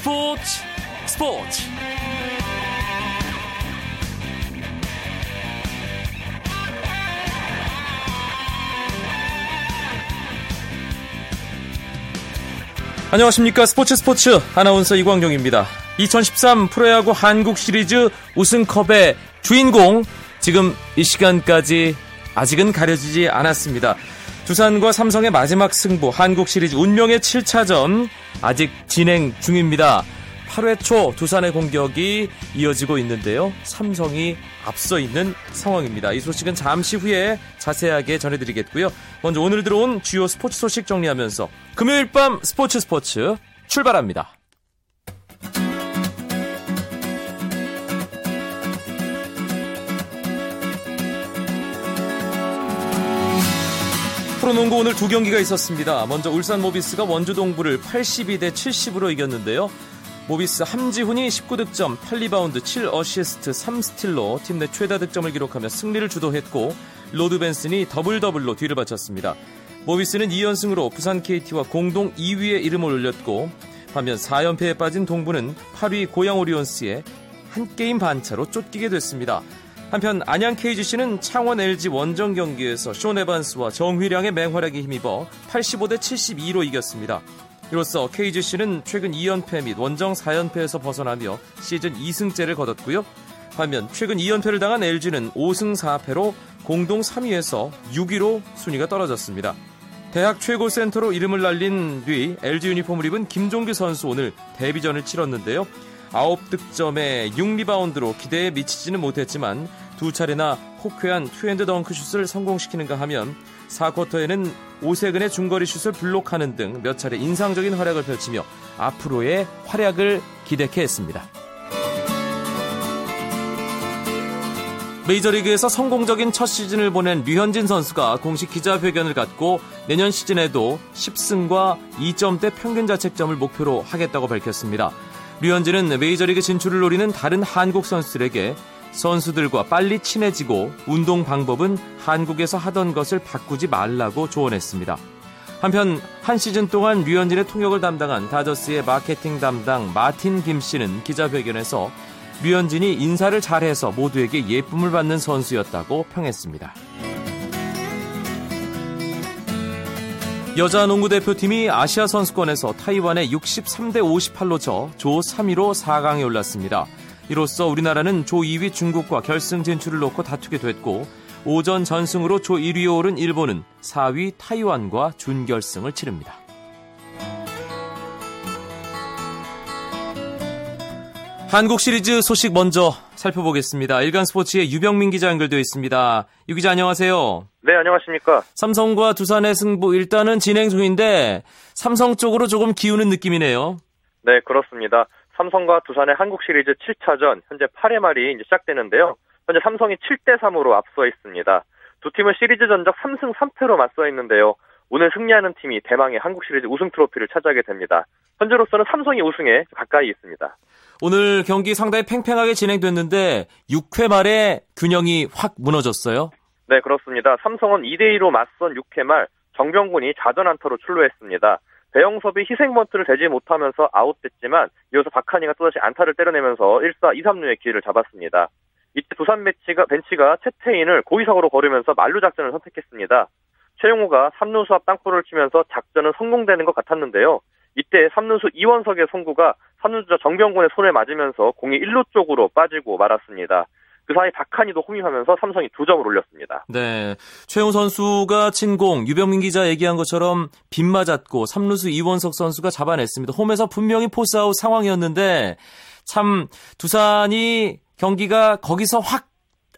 스포츠 스포츠 안녕하십니까 스포츠 스포츠 아나운서 이광종입니다. 2013 프로야구 한국 시리즈 우승컵의 주인공 지금 이 시간까지 아직은 가려지지 않았습니다. 두산과 삼성의 마지막 승부 한국 시리즈 운명의 7차전 아직 진행 중입니다. 8회 초 두산의 공격이 이어지고 있는데요. 삼성이 앞서 있는 상황입니다. 이 소식은 잠시 후에 자세하게 전해드리겠고요. 먼저 오늘 들어온 주요 스포츠 소식 정리하면서 금요일 밤 스포츠 스포츠 출발합니다. 프로농구 오늘 두 경기가 있었습니다. 먼저 울산 모비스가 원주 동부를 82대 70으로 이겼는데요. 모비스 함지훈이 19득점, 8리바운드, 7어시스트, 3스틸로 팀 내 최다 득점을 기록하며 승리를 주도했고 로드 벤슨이 더블 더블로 뒤를 받쳤습니다. 모비스는 2연승으로 부산 KT와 공동 2위에 이름을 올렸고 반면 4연패에 빠진 동부는 8위 고양 오리온스에 한 게임 반차로 쫓기게 됐습니다. 한편 안양 KGC는 창원 LG 원정 경기에서 쇼 네반스와 정휘량의 맹활약에 힘입어 85대 72로 이겼습니다. 이로써 KGC는 최근 2연패 및 원정 4연패에서 벗어나며 시즌 2승째를 거뒀고요. 반면 최근 2연패를 당한 LG는 5승 4패로 공동 3위에서 6위로 순위가 떨어졌습니다. 대학 최고 센터로 이름을 날린 뒤 LG 유니폼을 입은 김종규 선수 오늘 데뷔전을 치렀는데요. 9득점에 6리바운드로 기대에 미치지는 못했지만 두 차례나 호쾌한 투핸드 덩크슛을 성공시키는가 하면 4쿼터에는 오세근의 중거리 슛을 블록하는 등 몇 차례 인상적인 활약을 펼치며 앞으로의 활약을 기대케 했습니다. 메이저리그에서 성공적인 첫 시즌을 보낸 류현진 선수가 공식 기자회견을 갖고 내년 시즌에도 10승과 2점대 평균 자책점을 목표로 하겠다고 밝혔습니다. 류현진은 메이저리그 진출을 노리는 다른 한국 선수들에게 선수들과 빨리 친해지고 운동 방법은 한국에서 하던 것을 바꾸지 말라고 조언했습니다. 한편 한 시즌 동안 류현진의 통역을 담당한 다저스의 마케팅 담당 마틴 김 씨는 기자회견에서 류현진이 인사를 잘해서 모두에게 예쁨을 받는 선수였다고 평했습니다. 여자 농구 대표팀이 아시아 선수권에서 타이완에 63대 58로 져 조 3위로 4강에 올랐습니다. 이로써 우리나라는 조 2위 중국과 결승 진출을 놓고 다투게 됐고 오전 전승으로 조 1위에 오른 일본은 4위 타이완과 준결승을 치릅니다. 한국 시리즈 소식 먼저 살펴보겠습니다. 일간 스포츠의 유병민 기자 연결되어 있습니다. 유 기자 안녕하세요. 네, 안녕하십니까. 삼성과 두산의 승부 일단은 진행 중인데 삼성 쪽으로 조금 기우는 느낌이네요. 네, 그렇습니다. 삼성과 두산의 한국 시리즈 7차전 현재 8회 말이 이제 시작되는데요. 현재 삼성이 7대 3으로 앞서 있습니다. 두 팀은 시리즈 전적 3승 3패로 맞서 있는데요. 오늘 승리하는 팀이 대망의 한국 시리즈 우승 트로피를 차지하게 됩니다. 현재로서는 삼성이 우승에 가까이 있습니다. 오늘 경기 상당히 팽팽하게 진행됐는데 6회 말에 균형이 확 무너졌어요. 네, 그렇습니다. 삼성은 2대 2로 맞선 6회 말 정병군이 자전 안타로 출루했습니다. 배영섭이 희생번트를 대지 못하면서 아웃됐지만 이어서 박한이가 또다시 안타를 때려내면서 1사 2, 3루의 기회를 잡았습니다. 이때 두산 벤치가, 벤치가 채태인을 고의사고로 거르면서 만루 작전을 선택했습니다. 최용호가 3루수 앞 땅볼을 치면서 작전은 성공되는 것 같았는데요. 이때 3루수 이원석의 송구가 3루주자 정병곤의 손에 맞으면서 공이 1루 쪽으로 빠지고 말았습니다. 그 사이 박한이도 호밍하면서 삼성이 두 점을 올렸습니다. 네. 최용 선수가 친 공, 유병민 기자 얘기한 것처럼 빗 맞았고 3루수 이원석 선수가 잡아냈습니다. 홈에서 분명히 포스아웃 상황이었는데 참 두산이 경기가 거기서 확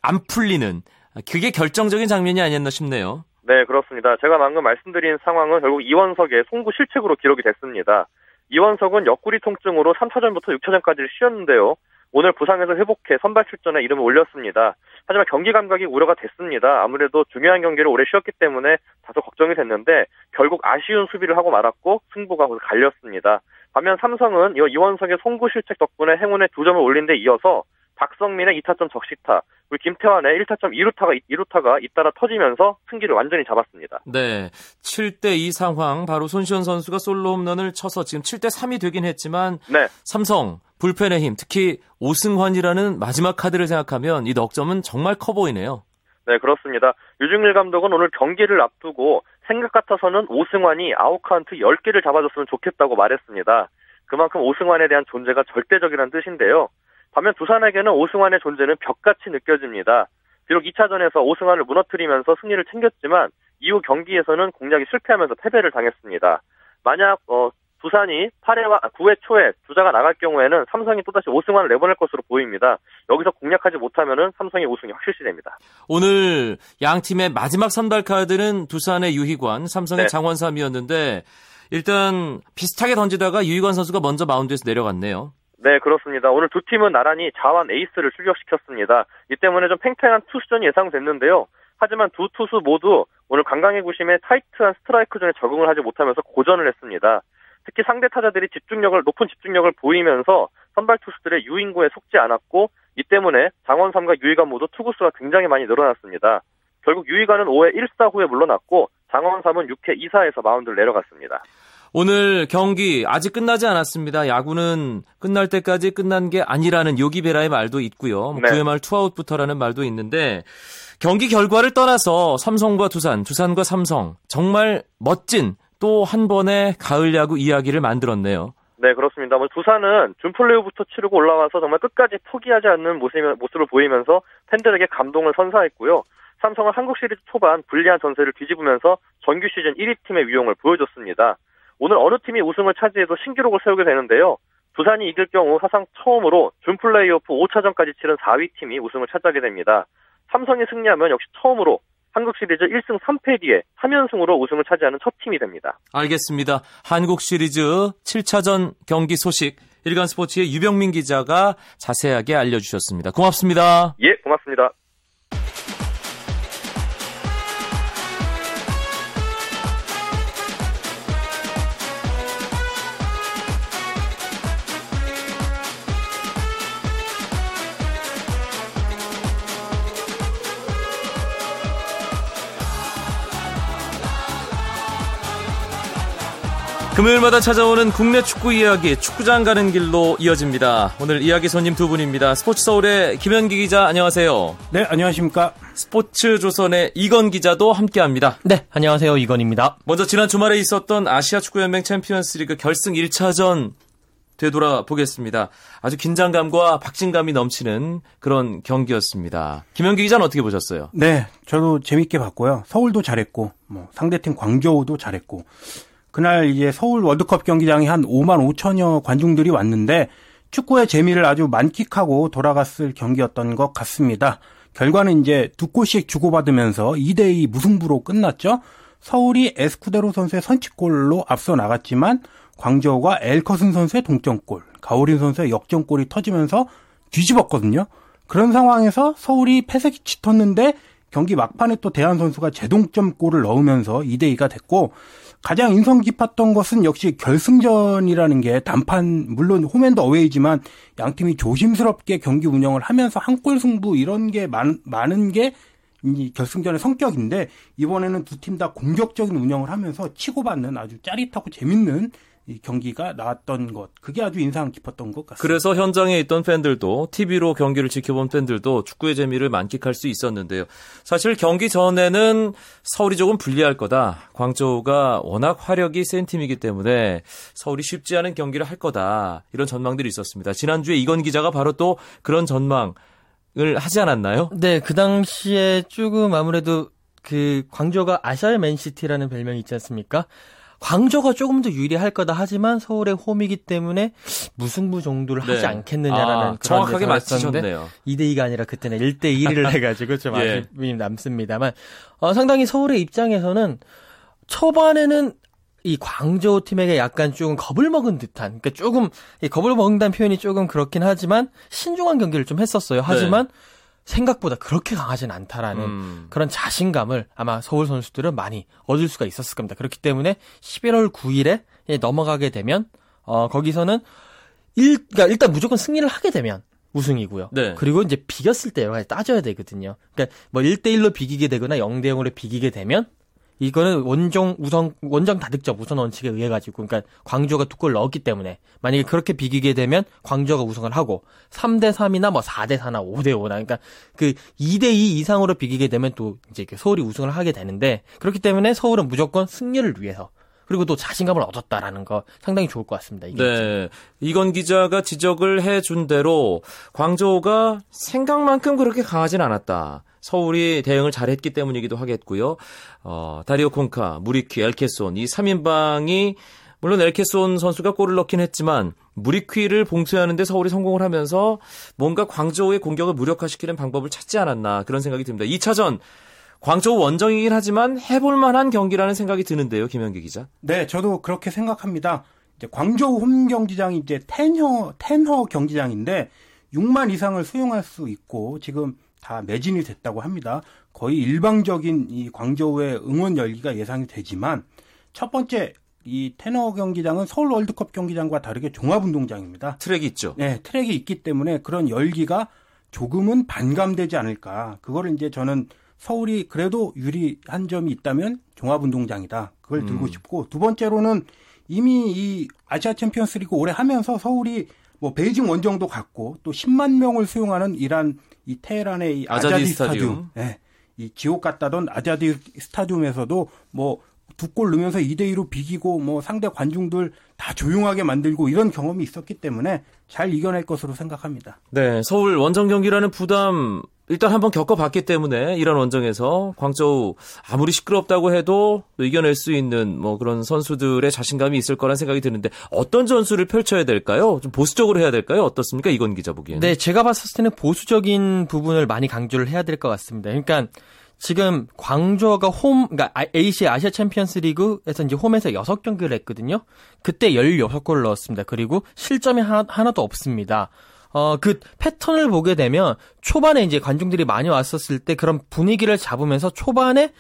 안 풀리는 그게 결정적인 장면이 아니었나 싶네요. 네, 그렇습니다. 제가 방금 말씀드린 상황은 결국 이원석의 송구 실책으로 기록이 됐습니다. 이원석은 옆구리 통증으로 3차전부터 6차전까지 쉬었는데요. 오늘 부상에서 회복해 선발 출전에 이름을 올렸습니다. 하지만 경기 감각이 우려가 됐습니다. 아무래도 중요한 경기를 오래 쉬었기 때문에 다소 걱정이 됐는데 결국 아쉬운 수비를 하고 말았고 승부가 갈렸습니다. 반면 삼성은 이원석의 송구 실책 덕분에 행운의 두 점을 올린 데 이어서 박성민의 2타점 적시타, 그리고 김태환의 1타점 2루타가 2루타가 잇따라 터지면서 승기를 완전히 잡았습니다. 네. 7대 2 상황 바로 손시현 선수가 솔로 홈런을 쳐서 지금 7대 3이 되긴 했지만 네. 삼성 불펜의 힘, 특히 오승환이라는 마지막 카드를 생각하면 이 넉점은 정말 커 보이네요. 네, 그렇습니다. 류중일 감독은 오늘 경기를 앞두고 생각 같아서는 오승환이 아웃카운트 10개를 잡아줬으면 좋겠다고 말했습니다. 그만큼 오승환에 대한 존재가 절대적이라는 뜻인데요. 반면 두산에게는 오승환의 존재는 벽같이 느껴집니다. 비록 2차전에서 오승환을 무너뜨리면서 승리를 챙겼지만 이후 경기에서는 공략이 실패하면서 패배를 당했습니다. 만약 어, 두산이 8회와 9회 초에 주자가 나갈 경우에는 삼성이 또다시 오승환을 내보낼 것으로 보입니다. 여기서 공략하지 못하면은 삼성의 우승이 확실시 됩니다. 오늘 양 팀의 마지막 선발 카드는 두산의 유희관, 삼성의 네. 장원삼이었는데 일단 비슷하게 던지다가 유희관 선수가 먼저 마운드에서 내려갔네요. 네, 그렇습니다. 오늘 두 팀은 나란히 좌완 에이스를 출격시켰습니다. 이 때문에 좀 팽팽한 투수전이 예상됐는데요. 하지만 두 투수 모두 오늘 강광회 구심의 타이트한 스트라이크 존에 적응을 하지 못하면서 고전을 했습니다. 특히 상대 타자들이 집중력을 높은 집중력을 보이면서 선발 투수들의 유인구에 속지 않았고 이 때문에 장원삼과 유희관 모두 투구수가 굉장히 많이 늘어났습니다. 결국 유희관은 5회 1사 후에 물러났고 장원삼은 6회 2사에서 마운드를 내려갔습니다. 오늘 경기 아직 끝나지 않았습니다. 야구는 끝날 때까지 끝난 게 아니라는 요기베라의 말도 있고요. 뭐 네. 9회 말 투아웃부터라는 말도 있는데 경기 결과를 떠나서 삼성과 두산, 두산과 삼성 정말 멋진 또 한 번의 가을 야구 이야기를 만들었네요. 네, 그렇습니다. 뭐 두산은 준 플레이오부터 치르고 올라와서 정말 끝까지 포기하지 않는 모습을 보이면서 팬들에게 감동을 선사했고요. 삼성은 한국 시리즈 초반 불리한 전세를 뒤집으면서 정규 시즌 1위 팀의 위용을 보여줬습니다. 오늘 어느 팀이 우승을 차지해도 신기록을 세우게 되는데요. 두산이 이길 경우 사상 처음으로 준 플레이오프 5차전까지 치른 4위 팀이 우승을 차지하게 됩니다. 삼성이 승리하면 역시 처음으로 한국 시리즈 1승 3패 뒤에 3연승으로 우승을 차지하는 첫 팀이 됩니다. 알겠습니다. 한국 시리즈 7차전 경기 소식 일간 스포츠의 유병민 기자가 자세하게 알려주셨습니다. 고맙습니다. 예, 고맙습니다. 금요일마다 찾아오는 국내 축구 이야기 축구장 가는 길로 이어집니다. 오늘 이야기 손님 두 분입니다. 스포츠 서울의 김현기 기자 안녕하세요. 네, 안녕하십니까? 스포츠 조선의 이건 기자도 함께합니다. 네, 안녕하세요. 이건입니다. 먼저 지난 주말에 있었던 아시아 축구 연맹 챔피언스리그 결승 1차전 되돌아 보겠습니다. 아주 긴장감과 박진감이 넘치는 그런 경기였습니다. 김현기 기자는 어떻게 보셨어요? 네, 저도 재밌게 봤고요. 서울도 잘했고, 뭐 상대팀 광저우도 잘했고. 그날 이제 서울 월드컵 경기장에 한 5만 5천여 관중들이 왔는데 축구의 재미를 아주 만끽하고 돌아갔을 경기였던 것 같습니다. 결과는 이제 두 골씩 주고받으면서 2대2 무승부로 끝났죠. 서울이 에스쿠데로 선수의 선취골로 앞서 나갔지만 광저우가 엘커슨 선수의 동점골, 가오린 선수의 역전골이 터지면서 뒤집었거든요. 그런 상황에서 서울이 패색이 짙었는데 경기 막판에 또 대한 선수가 제동점골을 넣으면서 2대2가 됐고 가장 인상 깊었던 것은 역시 결승전이라는 게 단판 물론 홈앤드 어웨이지만 양 팀이 조심스럽게 경기 운영을 하면서 한 골 승부 이런 게 많, 많은 게 결승전의 성격인데 이번에는 두 팀 다 공격적인 운영을 하면서 치고받는 아주 짜릿하고 재밌는 이 경기가 나왔던 것 그게 아주 인상 깊었던 것 같습니다. 그래서 현장에 있던 팬들도 TV로 경기를 지켜본 팬들도 축구의 재미를 만끽할 수 있었는데요. 사실 경기 전에는 서울이 조금 불리할 거다. 광저우가 워낙 화력이 센 팀이기 때문에 서울이 쉽지 않은 경기를 할 거다. 이런 전망들이 있었습니다. 지난주에 이건 기자가 바로 또 그런 전망을 하지 않았나요? 네, 그 당시에 조금 아무래도 그 광저우가 아시아의 맨시티라는 별명이 있지 않습니까? 광저가 조금 더 유리할 거다 하지만 서울의 홈이기 때문에 무승부 정도를 네. 하지 않겠느냐라는 아, 정확하게 맞추셨네요. 2대 2가 아니라 그때는 1대 1을 해가지고 좀 예. 아쉬움이 남습니다만 어, 상당히 서울의 입장에서는 초반에는 이 광저우 팀에게 약간 조금 겁을 먹은 듯한, 그러니까 조금 겁을 먹는다는 표현이 조금 그렇긴 하지만 신중한 경기를 좀 했었어요. 하지만 네. 생각보다 그렇게 강하진 않다라는 음. 그런 자신감을 아마 서울 선수들은 많이 얻을 수가 있었을 겁니다. 그렇기 때문에 11월 9일에 넘어가게 되면 어 거기서는 일 그러니까 일단 무조건 승리를 하게 되면 우승이고요. 네. 그리고 이제 비겼을 때 여러 가지 따져야 되거든요. 그러니까 뭐 1대 1로 비기게 되거나 0대 0으로 비기게 되면 이거는 원정 우선 원정 다득점 우선 원칙에 의해 가지고. 그러니까 광주가 두 골 넣었기 때문에. 만약에 그렇게 비기게 되면 광주가 우승을 하고 3대 3이나 뭐 4대 4나 5대 5나. 그러니까 그 2대 2 이상으로 비기게 되면 또 이제 서울이 우승을 하게 되는데 그렇기 때문에 서울은 무조건 승리를 위해서 그리고 또 자신감을 얻었다라는 거 상당히 좋을 것 같습니다. 이게 네. 이건 기자가 지적을 해준 대로 광저우가 생각만큼 그렇게 강하진 않았다. 서울이 대응을 잘했기 때문이기도 하겠고요. 어, 다리오 콩카, 무리퀴, 엘케손 이 3인방이 물론 엘케손 선수가 골을 넣긴 했지만 무리퀴를 봉쇄하는데 서울이 성공을 하면서 뭔가 광저우의 공격을 무력화시키는 방법을 찾지 않았나 그런 생각이 듭니다. 2차전 광저우 원정이긴 하지만 해볼 만한 경기라는 생각이 드는데요, 김현기 기자. 네, 저도 그렇게 생각합니다. 이제 광저우 홈 경기장이 이제 텐허 텐허 경기장인데 6만 이상을 수용할 수 있고 지금 다 매진이 됐다고 합니다. 거의 일방적인 이 광저우의 응원 열기가 예상이 되지만 첫 번째 이 테너 경기장은 서울 월드컵 경기장과 다르게 종합운동장입니다. 트랙이 있죠. 네, 트랙이 있기 때문에 그런 열기가 조금은 반감되지 않을까. 그거를 이제 저는 서울이 그래도 유리한 점이 있다면 종합운동장이다. 그걸 들고 음. 싶고 두 번째로는 이미 이 아시아 챔피언스리그 오래 하면서 서울이 뭐 베이징 원정도 갔고 또 10만 명을 수용하는 이란 이 테헤란의 이 아자디, 아자디 스타디움, 스타디움. 네. 이 지옥 같다던 아자디 스타디움에서도 뭐 두 골 넣으면서 2대 2로 비기고 뭐 상대 관중들 다 조용하게 만들고 이런 경험이 있었기 때문에 잘 이겨낼 것으로 생각합니다. 네, 서울 원정 경기라는 부담 일단 한번 겪어봤기 때문에 이런 원정에서 광저우 아무리 시끄럽다고 해도 이겨낼 수 있는 뭐 그런 선수들의 자신감이 있을 거란 생각이 드는데 어떤 전술을 펼쳐야 될까요? 좀 보수적으로 해야 될까요? 어떻습니까? 이건 기자 보기에는. 네, 제가 봤을 때는 보수적인 부분을 많이 강조를 해야 될 것 같습니다. 그러니까 지금 광저가 홈, 그러니까 AC 아시아 챔피언스 리그에서 이제 홈에서 6경기를 했거든요. 그때 16골 넣었습니다. 그리고 실점이 하나, 하나도 없습니다. 어, 그 패턴을 보게 되면 초반에 이제 관중들이 많이 왔었을 때 그런 분위기를 잡으면서 초반에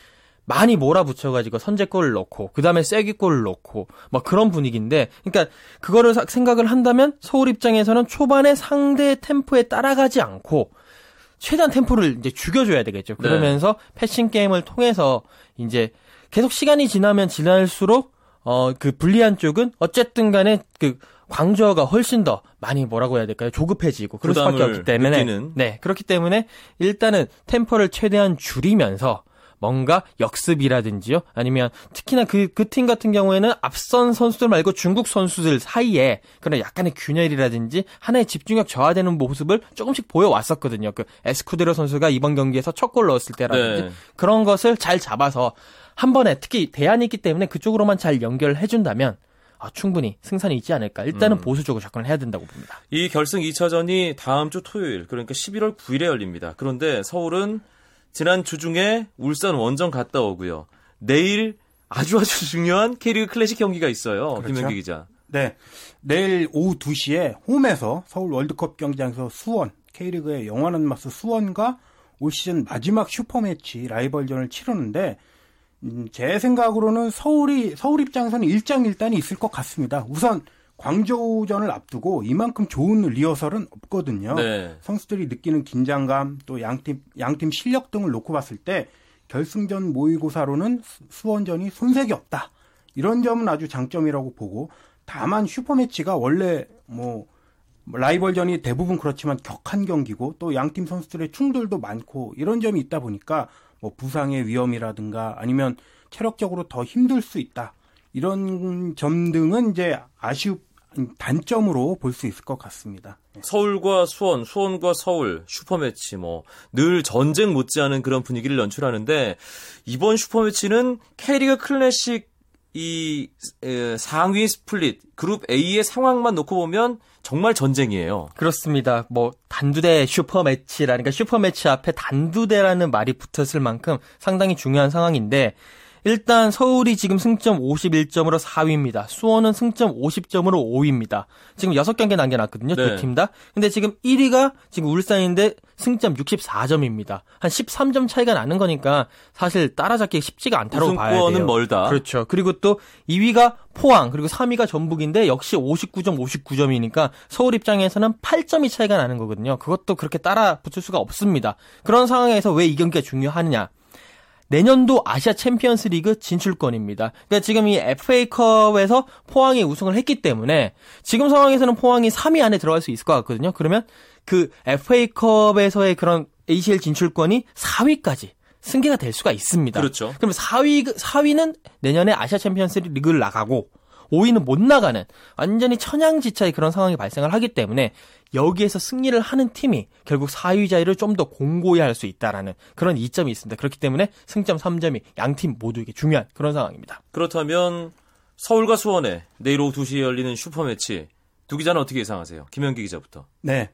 많이 몰아붙여가지고 선제골을 넣고 그 다음에 쐐기골을 넣고 막 그런 분위기인데 그러니까 그거를 생각을 한다면 서울 입장에서는 초반에 상대의 템포에 따라가지 않고 최대한 템포를 이제 죽여줘야 되겠죠. 네. 그러면서 네. 패싱 게임을 통해서 이제 계속 시간이 지나면 지날수록 어 그 불리한 쪽은 어쨌든 간에 그 광저가 훨씬 더 많이 뭐라고 해야 될까요? 조급해지고 그럴 수밖에 없기 때문에 느끼는. 네 그렇기 때문에 일단은 템포를 최대한 줄이면서 뭔가 역습이라든지요 아니면 특히나 그 그 팀 같은 경우에는 앞선 선수들 말고 중국 선수들 사이에 그런 약간의 균열이라든지 하나의 집중력 저하되는 모습을 조금씩 보여왔었거든요. 그 에스쿠데로 선수가 이번 경기에서 첫 골 넣었을 때라든지 네. 그런 것을 잘 잡아서 한 번에 특히 대안이 있기 때문에 그쪽으로만 잘 연결해 준다면 아, 충분히 승산이 있지 않을까. 일단은 음. 보수적으로 접근을 해야 된다고 봅니다. 이 결승 2차전이 다음 주 토요일, 그러니까 11월 9일에 열립니다. 그런데 서울은 지난 주 중에 울산 원정 갔다 오고요. 내일 아주 아주 중요한 K리그 클래식 경기가 있어요. 그렇죠? 김현기 기자. 네. 내일 오후 2시에 홈에서 서울 월드컵 경기장에서 수원, K리그의 영원한 마스 수원과 올 시즌 마지막 슈퍼매치 라이벌전을 치르는데 음, 제 생각으로는 서울이 서울 입장에서는 일장일단이 있을 것 같습니다. 우선 광저우전을 앞두고 이만큼 좋은 리허설은 없거든요. 네. 선수들이 느끼는 긴장감 또 양팀 양팀 실력 등을 놓고 봤을 때 결승전 모의고사로는 수원전이 손색이 없다. 이런 점은 아주 장점이라고 보고 다만 슈퍼매치가 원래 뭐 라이벌전이 대부분 그렇지만 격한 경기고 또 양팀 선수들의 충돌도 많고 이런 점이 있다 보니까 뭐 부상의 위험이라든가 아니면 체력적으로 더 힘들 수 있다. 이런 점 등은 이제 아쉬운 단점으로 볼 수 있을 것 같습니다. 네. 서울과 수원, 수원과 서울 슈퍼매치 뭐 늘 전쟁 못지않은 그런 분위기를 연출하는데 이번 슈퍼매치는 K리그 클래식 이 상위 스플릿 그룹 A의 상황만 놓고 보면 정말 전쟁이에요. 그렇습니다. 뭐 단두대 슈퍼 매치라니까 슈퍼 매치 앞에 단두대라는 말이 붙었을 만큼 상당히 중요한 상황인데 일단 서울이 지금 승점 51점으로 4위입니다. 수원은 승점 50점으로 5위입니다. 지금 6경기 남겨놨거든요. 네. 두팀 다. 근데 지금 1위가 지금 울산인데 승점 64점입니다. 한 13점 차이가 나는 거니까 사실 따라잡기 쉽지가 않다고 봐야 돼요. 우승권은 멀다. 그렇죠. 그리고 또 2위가 포항 그리고 3위가 전북인데 역시 59점 59점이니까 서울 입장에서는 8점이 차이가 나는 거거든요. 그것도 그렇게 따라 붙을 수가 없습니다. 그런 상황에서 왜 이 경기가 중요하느냐? 내년도 아시아 챔피언스 리그 진출권입니다. 그러니까 지금 이 FA컵에서 포항이 우승을 했기 때문에 지금 상황에서는 포항이 3위 안에 들어갈 수 있을 것 같거든요. 그러면 그 FA컵에서의 그런 ACL 진출권이 4위까지 승계가 될 수가 있습니다. 그렇죠. 그럼 4위 4위는 내년에 아시아 챔피언스 리그를 나가고 5위는 못 나가는 완전히 천양지차의 그런 상황이 발생을 하기 때문에 여기에서 승리를 하는 팀이 결국 4위 자리를 좀 더 공고히 할 수 있다라는 그런 이점이 있습니다. 그렇기 때문에 승점 3점이 양 팀 모두에게 중요한 그런 상황입니다. 그렇다면 서울과 수원에 내일 오후 2시에 열리는 슈퍼매치 두 기자는 어떻게 예상하세요? 김현기 기자부터. 네.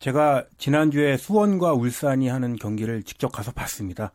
제가 지난주에 수원과 울산이 하는 경기를 직접 가서 봤습니다.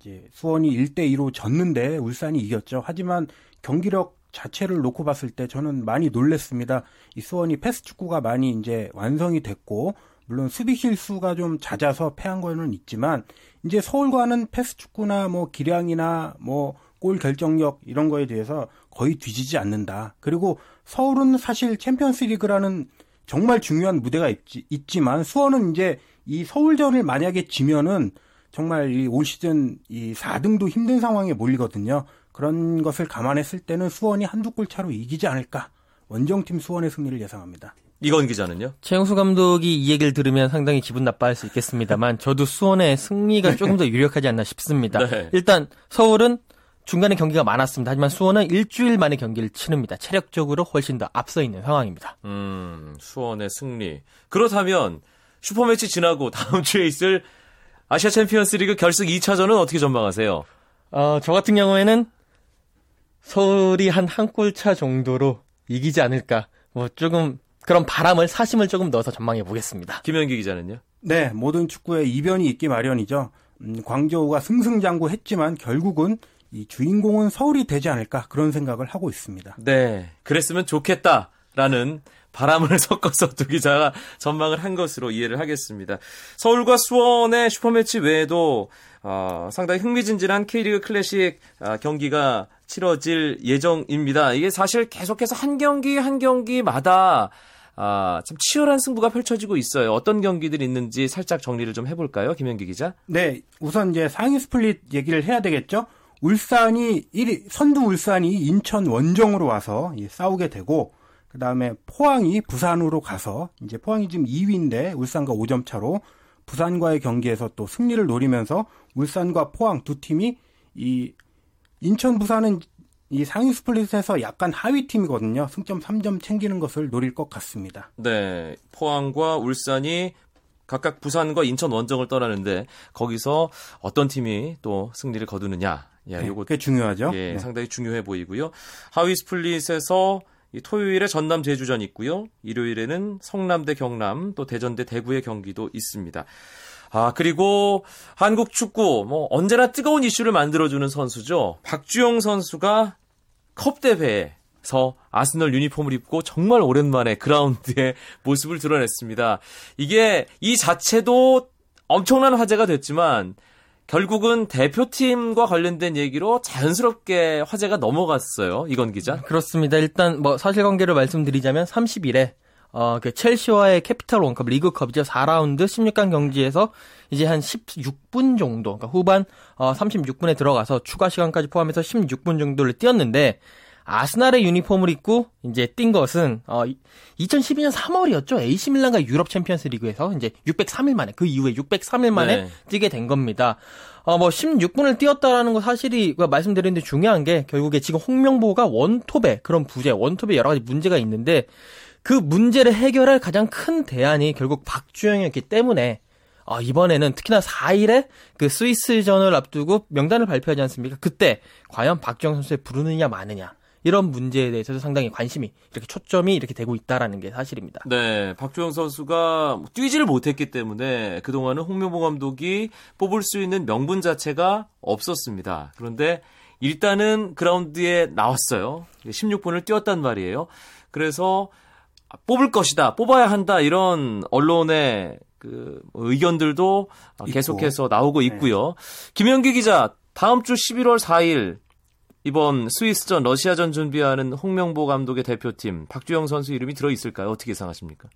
이제 수원이 1대 2로 졌는데 울산이 이겼죠. 하지만 경기력 자체를 놓고 봤을 때 저는 많이 놀랬습니다. 이 수원이 패스 축구가 많이 이제 완성이 됐고 물론 수비 실수가 좀 잦아서 패한 거는 있지만 이제 서울과는 패스 축구나 뭐 기량이나 뭐 골 결정력 이런 거에 대해서 거의 뒤지지 않는다. 그리고 서울은 사실 챔피언스 리그라는 정말 중요한 무대가 있지, 있지만 수원은 이제 이 서울전을 만약에 지면은 정말 이 올 시즌 이 4등도 힘든 상황에 몰리거든요. 그런 것을 감안했을 때는 수원이 한두 골 차로 이기지 않을까. 원정팀 수원의 승리를 예상합니다. 이건 기자는요? 최용수 감독이 이 얘기를 들으면 상당히 기분 나빠할 수 있겠습니다만 저도 수원의 승리가 조금 더 유력하지 않나 싶습니다. 네. 일단 서울은 중간에 경기가 많았습니다. 하지만 수원은 일주일 만에 경기를 치릅니다. 체력적으로 훨씬 더 앞서 있는 상황입니다. 음, 수원의 승리. 그렇다면 슈퍼매치 지나고 다음 주에 있을 아시아 챔피언스 리그 결승 2차전은 어떻게 전망하세요? 어, 저 같은 경우에는 서울이 한 한 골 차 정도로 이기지 않을까. 뭐 조금 그런 바람을 사심을 조금 넣어서 전망해 보겠습니다. 김현기 기자는요? 네, 모든 축구에 이변이 있기 마련이죠. 음, 광저우가 승승장구했지만 결국은 이 주인공은 서울이 되지 않을까 그런 생각을 하고 있습니다. 네, 그랬으면 좋겠다라는 바람을 섞어서 두 기자가 전망을 한 것으로 이해를 하겠습니다. 서울과 수원의 슈퍼매치 외에도 어, 상당히 흥미진진한 K리그 클래식 어, 경기가 치러질 예정입니다. 이게 사실 계속해서 한 경기 한 경기마다 아, 참 치열한 승부가 펼쳐지고 있어요. 어떤 경기들이 있는지 살짝 정리를 좀 해볼까요, 김현기 기자? 네, 우선 이제 상위 스플릿 얘기를 해야 되겠죠. 울산이 1위, 선두 울산이 인천 원정으로 와서 싸우게 되고, 그 다음에 포항이 부산으로 가서, 이제 포항이 지금 2위인데 울산과 5점 차로 부산과의 경기에서 또 승리를 노리면서 울산과 포항 두 팀이 이 인천 부산은 이 상위 스플릿에서 약간 하위 팀이거든요. 승점 3점 챙기는 것을 노릴 것 같습니다. 네. 포항과 울산이 각각 부산과 인천 원정을 떠나는데 거기서 어떤 팀이 또 승리를 거두느냐. 예, 네, 요거 꽤 중요하죠. 예, 네. 상당히 중요해 보이고요. 하위 스플릿에서 토요일에 전남 제주전 있고요. 일요일에는 성남 대 경남, 또 대전 대 대구의 경기도 있습니다. 아, 그리고 한국 축구, 뭐, 언제나 뜨거운 이슈를 만들어 주는 선수죠. 박주영 선수가 컵 대회에서 아스널 유니폼을 입고 정말 오랜만에 그라운드에 모습을 드러냈습니다. 이게 이 자체도 엄청난 화제가 됐지만, 결국은 대표팀과 관련된 얘기로 자연스럽게 화제가 넘어갔어요. 이건 기자. 그렇습니다. 일단 뭐 사실관계를 말씀드리자면 30일에 어, 그 첼시와의 캐피탈 원컵 리그컵이죠. 4라운드 16강 경기에서 이제 한 16분 정도, 그러니까 후반 어, 36분에 들어가서 추가 시간까지 포함해서 16분 정도를 뛰었는데 아스날의 유니폼을 입고 이제 뛴 것은 어 2012년 3월이었죠. AC 밀란과 유럽 챔피언스 리그에서 이제 603일 만에 그 이후에 603일 만에 네. 뛰게 된 겁니다. 어 뭐 16분을 뛰었다라는 거 사실이 말씀드렸는데 중요한 게 결국에 지금 홍명보가 원톱에 그런 부재, 원톱에 여러 가지 문제가 있는데 그 문제를 해결할 가장 큰 대안이 결국 박주영이었기 때문에 어, 이번에는 특히나 4일에 그 스위스전을 앞두고 명단을 발표하지 않습니까? 그때 과연 박주영 선수를 부르느냐 마느냐 이런 문제에 대해서도 상당히 관심이 이렇게 초점이 이렇게 되고 있다라는 게 사실입니다. 네, 박주영 선수가 뛰지를 못했기 때문에 그 동안은 홍명보 감독이 뽑을 수 있는 명분 자체가 없었습니다. 그런데 일단은 그라운드에 나왔어요. 16분을 뛰었단 말이에요. 그래서 뽑을 것이다, 뽑아야 한다 이런 언론의 그 의견들도 계속해서 나오고 네. 있고요. 네. 김현기 기자, 다음 주 11월 4일 이번 스위스전, 러시아전 준비하는 홍명보 감독의 대표팀 박주영 선수 이름이 들어 있을까요? 어떻게 예상하십니까?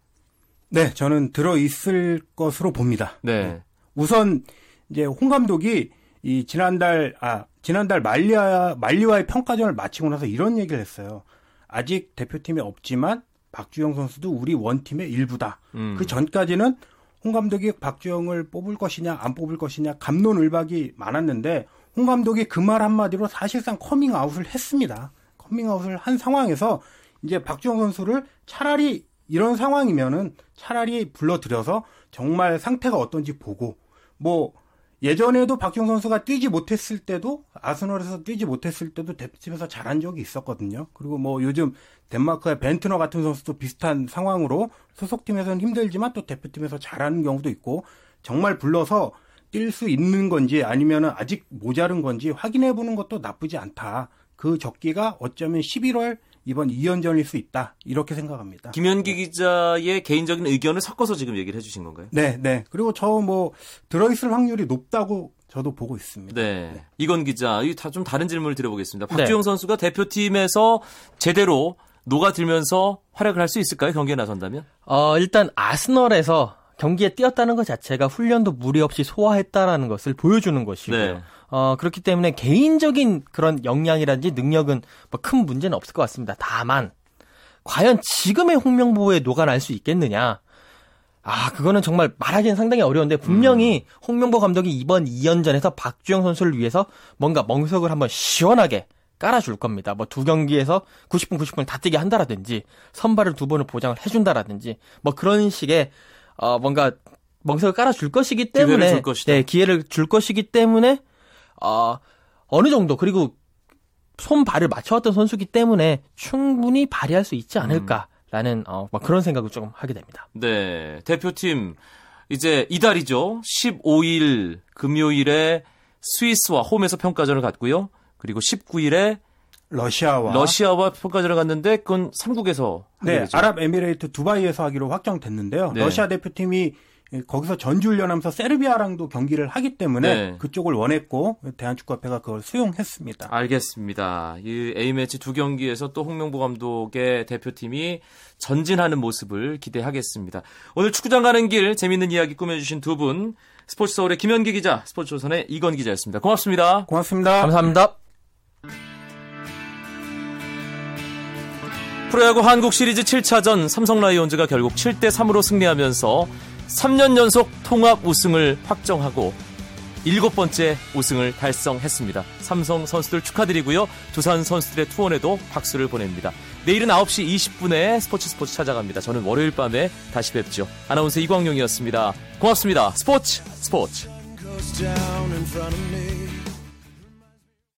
네, 저는 들어 있을 것으로 봅니다. 네. 네. 우선 이제 홍 감독이 이 지난달 아 지난달 말리아 말리와의 평가전을 마치고 나서 이런 얘기를 했어요. 아직 대표팀에 없지만 박주영 선수도 우리 원팀의 일부다. 음. 그 전까지는 홍 감독이 박주영을 뽑을 것이냐 안 뽑을 것이냐 갑론을박이 많았는데 홍 감독이 그 말 한마디로 사실상 커밍아웃을 했습니다. 커밍아웃을 한 상황에서 이제 박주영 선수를 차라리 이런 상황이면은 차라리 불러들여서 정말 상태가 어떤지 보고 뭐 예전에도 박주영 선수가 뛰지 못했을 때도 아스널에서 뛰지 못했을 때도 대표팀에서 잘한 적이 있었거든요. 그리고 뭐 요즘 덴마크의 벤트너 같은 선수도 비슷한 상황으로 소속팀에서는 힘들지만 또 대표팀에서 잘하는 경우도 있고 정말 불러서 뛸 수 있는 건지 아니면 아직 모자른 건지 확인해 보는 것도 나쁘지 않다. 그 적기가 어쩌면 11월 이번 2연전일 수 있다. 이렇게 생각합니다. 김현기 기자의 개인적인 의견을 섞어서 지금 얘기를 해주신 건가요? 네, 네. 그리고 저 뭐 들어있을 확률이 높다고 저도 보고 있습니다. 네. 네. 이건 기자, 이좀 다른 질문을 드려보겠습니다. 박주영 네. 선수가 대표팀에서 제대로 녹아들면서 활약을 할 수 있을까요? 경기에 나선다면? 어, 일단 아스널에서 경기에 뛰었다는 것 자체가 훈련도 무리 없이 소화했다라는 것을 보여주는 것이고요. 네. 어, 그렇기 때문에 개인적인 그런 역량이라든지 능력은 뭐 큰 문제는 없을 것 같습니다. 다만, 과연 지금의 홍명보에 녹아날 수 있겠느냐? 아, 그거는 정말 말하기는 상당히 어려운데, 분명히 음. 홍명보 감독이 이번 2연전에서 박주영 선수를 위해서 뭔가 멍석을 한번 시원하게 깔아줄 겁니다. 뭐 두 경기에서 90분, 90분 다 뛰게 한다라든지, 선발을 두 번을 보장을 해준다라든지, 뭐 그런 식의 어, 뭔가 멍석을 깔아줄 것이기 때문에 기회를 줄 네, 기회를 줄 것이기 때문에 어, 어느 정도 그리고 손 발을 맞춰왔던 선수기 때문에 충분히 발휘할 수 있지 않을까라는 어, 뭐 그런 생각을 조금 하게 됩니다. 네, 대표팀 이제 이달이죠. 15일 금요일에 스위스와 홈에서 평가전을 갖고요. 그리고 19일에 러시아와 러시아와 평가전을 갔는데 그건 3국에서 네. 아랍에미레이트 두바이에서 하기로 확정됐는데요. 네. 러시아 대표팀이 거기서 전주훈련하면서 세르비아랑도 경기를 하기 때문에 네. 그쪽을 원했고 대한축구협회가 그걸 수용했습니다. 알겠습니다. 이 A매치 두 경기에서 또 홍명보 감독의 대표팀이 전진하는 모습을 기대하겠습니다. 오늘 축구장 가는 길 재밌는 이야기 꾸며주신 두 분 스포츠 서울의 김현기 기자, 스포츠조선의 이건 기자였습니다. 고맙습니다. 고맙습니다. 감사합니다. 프로야구 한국 시리즈 7차전 삼성 라이온즈가 결국 7대 3으로 승리하면서 3년 연속 통합 우승을 확정하고 일곱 번째 우승을 달성했습니다. 삼성 선수들 축하드리고요. 두산 선수들의 투혼에도 박수를 보냅니다. 내일은 9시 20분에 스포츠 스포츠 찾아갑니다. 저는 월요일 밤에 다시 뵙죠. 아나운서 이광용이었습니다. 고맙습니다. 스포츠 스포츠.